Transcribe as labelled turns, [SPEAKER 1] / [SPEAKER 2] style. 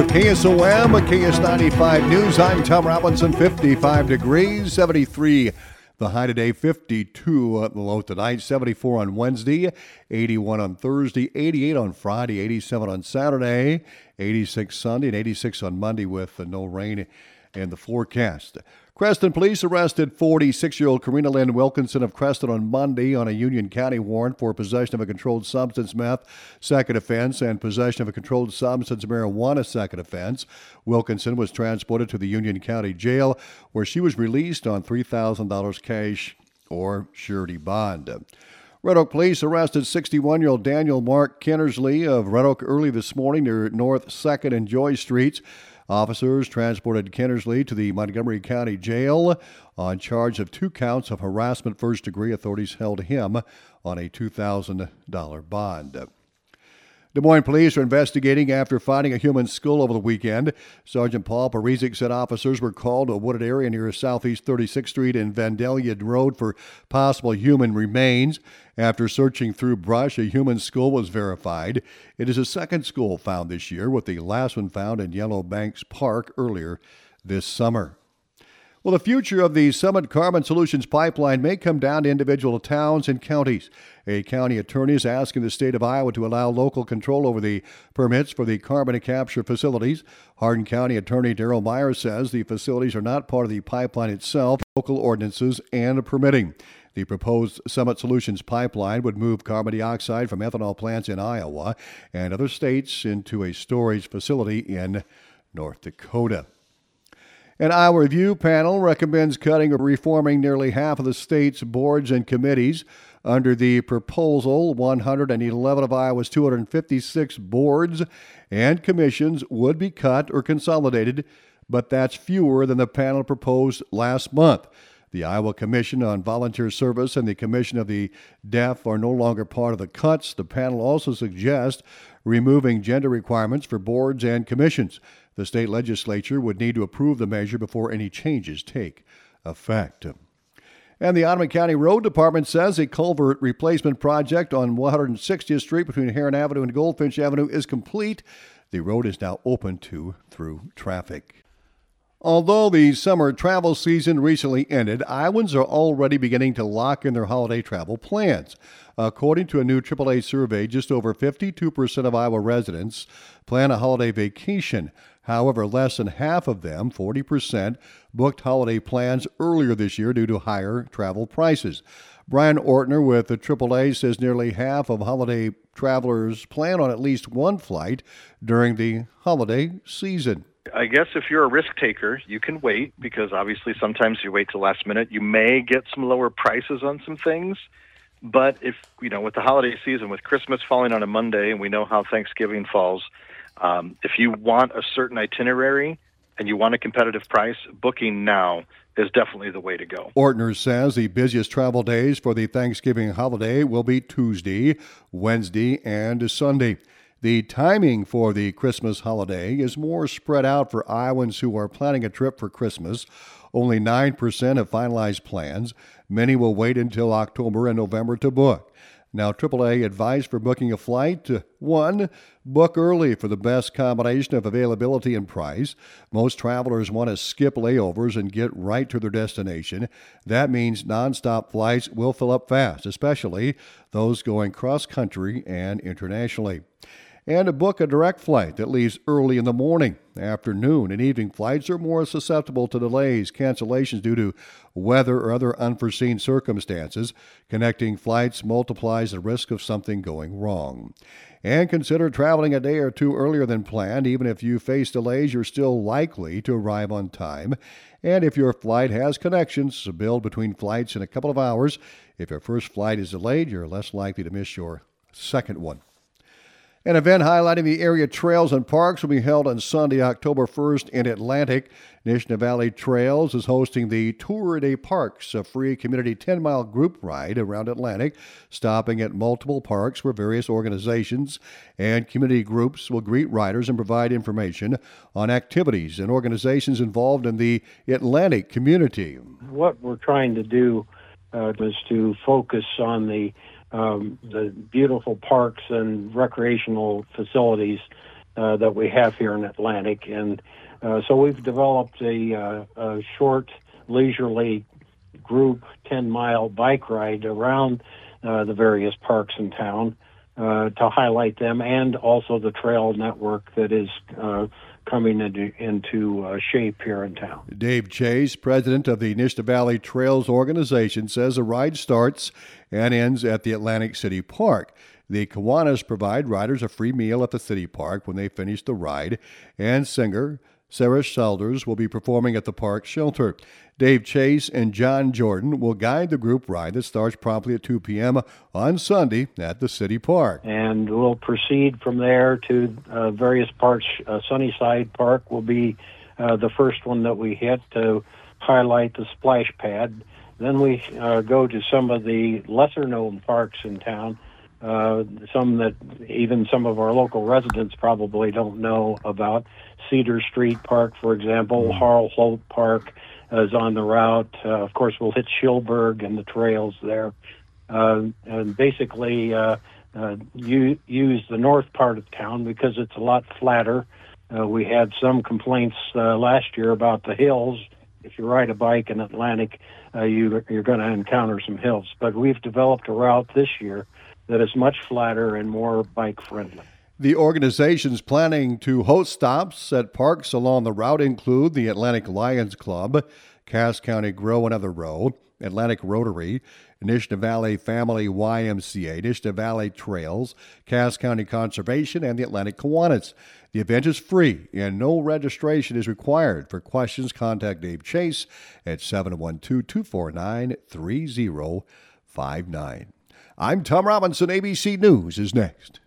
[SPEAKER 1] With KSOM, KS95 News, I'm Tom Robinson, 55 degrees, 73 the high today, 52 uh, the low tonight, 74 on Wednesday, 81 on Thursday, 88 on Friday, 87 on Saturday, 86 Sunday, and 86 on Monday with uh, no rain in the forecast. Creston police arrested 46 year old Karina Lynn Wilkinson of Creston on Monday on a Union County warrant for possession of a controlled substance meth, second offense, and possession of a controlled substance marijuana, second offense. Wilkinson was transported to the Union County Jail where she was released on $3,000 cash or surety bond. Red Oak Police arrested 61 year old Daniel Mark Kinnersley of Red Oak early this morning near North 2nd and Joy Streets. Officers transported Kinnersley to the Montgomery County Jail on charge of two counts of harassment first degree. Authorities held him on a $2,000 bond. Des Moines police are investigating after finding a human skull over the weekend. Sergeant Paul Parizek said officers were called to a wooded area near Southeast 36th Street and Vandalia Road for possible human remains. After searching through brush, a human skull was verified. It is a second skull found this year, with the last one found in Yellow Banks Park earlier this summer. Well, the future of the Summit Carbon Solutions pipeline may come down to individual towns and counties. A county attorney is asking the state of Iowa to allow local control over the permits for the carbon capture facilities. Hardin County Attorney Daryl Meyer says the facilities are not part of the pipeline itself, local ordinances, and permitting. The proposed Summit Solutions pipeline would move carbon dioxide from ethanol plants in Iowa and other states into a storage facility in North Dakota. An Iowa review panel recommends cutting or reforming nearly half of the state's boards and committees. Under the proposal, 111 of Iowa's 256 boards and commissions would be cut or consolidated, but that's fewer than the panel proposed last month. The Iowa Commission on Volunteer Service and the Commission of the Deaf are no longer part of the cuts. The panel also suggests removing gender requirements for boards and commissions. The state legislature would need to approve the measure before any changes take effect. And the Audubon County Road Department says a culvert replacement project on 160th Street between Heron Avenue and Goldfinch Avenue is complete. The road is now open to through traffic. Although the summer travel season recently ended, Iowans are already beginning to lock in their holiday travel plans. According to a new AAA survey, just over 52% of Iowa residents plan a holiday vacation. However, less than half of them, 40%, booked holiday plans earlier this year due to higher travel prices. Brian Ortner with the AAA says nearly half of holiday travelers plan on at least one flight during the holiday season.
[SPEAKER 2] I guess if you're a risk taker, you can wait because obviously sometimes you wait till last minute. You may get some lower prices on some things. But if, you know, with the holiday season, with Christmas falling on a Monday and we know how Thanksgiving falls, um, if you want a certain itinerary and you want a competitive price, booking now is definitely the way to go.
[SPEAKER 1] Ortner says the busiest travel days for the Thanksgiving holiday will be Tuesday, Wednesday, and Sunday. The timing for the Christmas holiday is more spread out for Iowans who are planning a trip for Christmas. Only 9% have finalized plans. Many will wait until October and November to book. Now, AAA advice for booking a flight to one, book early for the best combination of availability and price. Most travelers want to skip layovers and get right to their destination. That means nonstop flights will fill up fast, especially those going cross country and internationally and to book a direct flight that leaves early in the morning, afternoon, and evening flights are more susceptible to delays, cancellations due to weather or other unforeseen circumstances. Connecting flights multiplies the risk of something going wrong. And consider traveling a day or two earlier than planned. Even if you face delays, you're still likely to arrive on time. And if your flight has connections, build between flights in a couple of hours. If your first flight is delayed, you're less likely to miss your second one. An event highlighting the area trails and parks will be held on Sunday, October 1st in Atlantic. Nishna Valley Trails is hosting the Tour de Parks, a free community 10 mile group ride around Atlantic, stopping at multiple parks where various organizations and community groups will greet riders and provide information on activities and organizations involved in the Atlantic community.
[SPEAKER 3] What we're trying to do uh, is to focus on the um, the beautiful parks and recreational facilities uh, that we have here in Atlantic. And uh, so we've developed a, uh, a short, leisurely group 10 mile bike ride around uh, the various parks in town uh, to highlight them and also the trail network that is uh, coming into, into uh, shape here in town.
[SPEAKER 1] Dave Chase, president of the Nishna Valley Trails Organization, says the ride starts and ends at the Atlantic City Park. The Kiwanis provide riders a free meal at the city park when they finish the ride, and singer Sarah Shelders will be performing at the park shelter. Dave Chase and John Jordan will guide the group ride that starts promptly at 2 p.m. on Sunday at the city park.
[SPEAKER 3] And we'll proceed from there to uh, various parts. Uh, Sunnyside Park will be uh, the first one that we hit to highlight the splash pad. Then we uh, go to some of the lesser known parks in town uh, some that even some of our local residents probably don't know about. Cedar Street Park, for example, mm. Harl Holt Park is on the route. Uh, of course, we'll hit Schildberg and the trails there. Uh, and basically, uh, uh, you use the north part of town because it's a lot flatter. Uh, we had some complaints uh, last year about the hills. If you ride a bike in Atlantic, uh, you, you're going to encounter some hills. But we've developed a route this year that is much flatter and more bike friendly.
[SPEAKER 1] The organization's planning to host stops at parks along the route include the Atlantic Lions Club, Cass County Grow Another Row, Atlantic Rotary, Nishna Valley Family YMCA, Nishna Valley Trails, Cass County Conservation, and the Atlantic Kiwanis. The event is free and no registration is required. For questions, contact Dave Chase at 712 249 3059. I'm Tom Robinson. ABC News is next.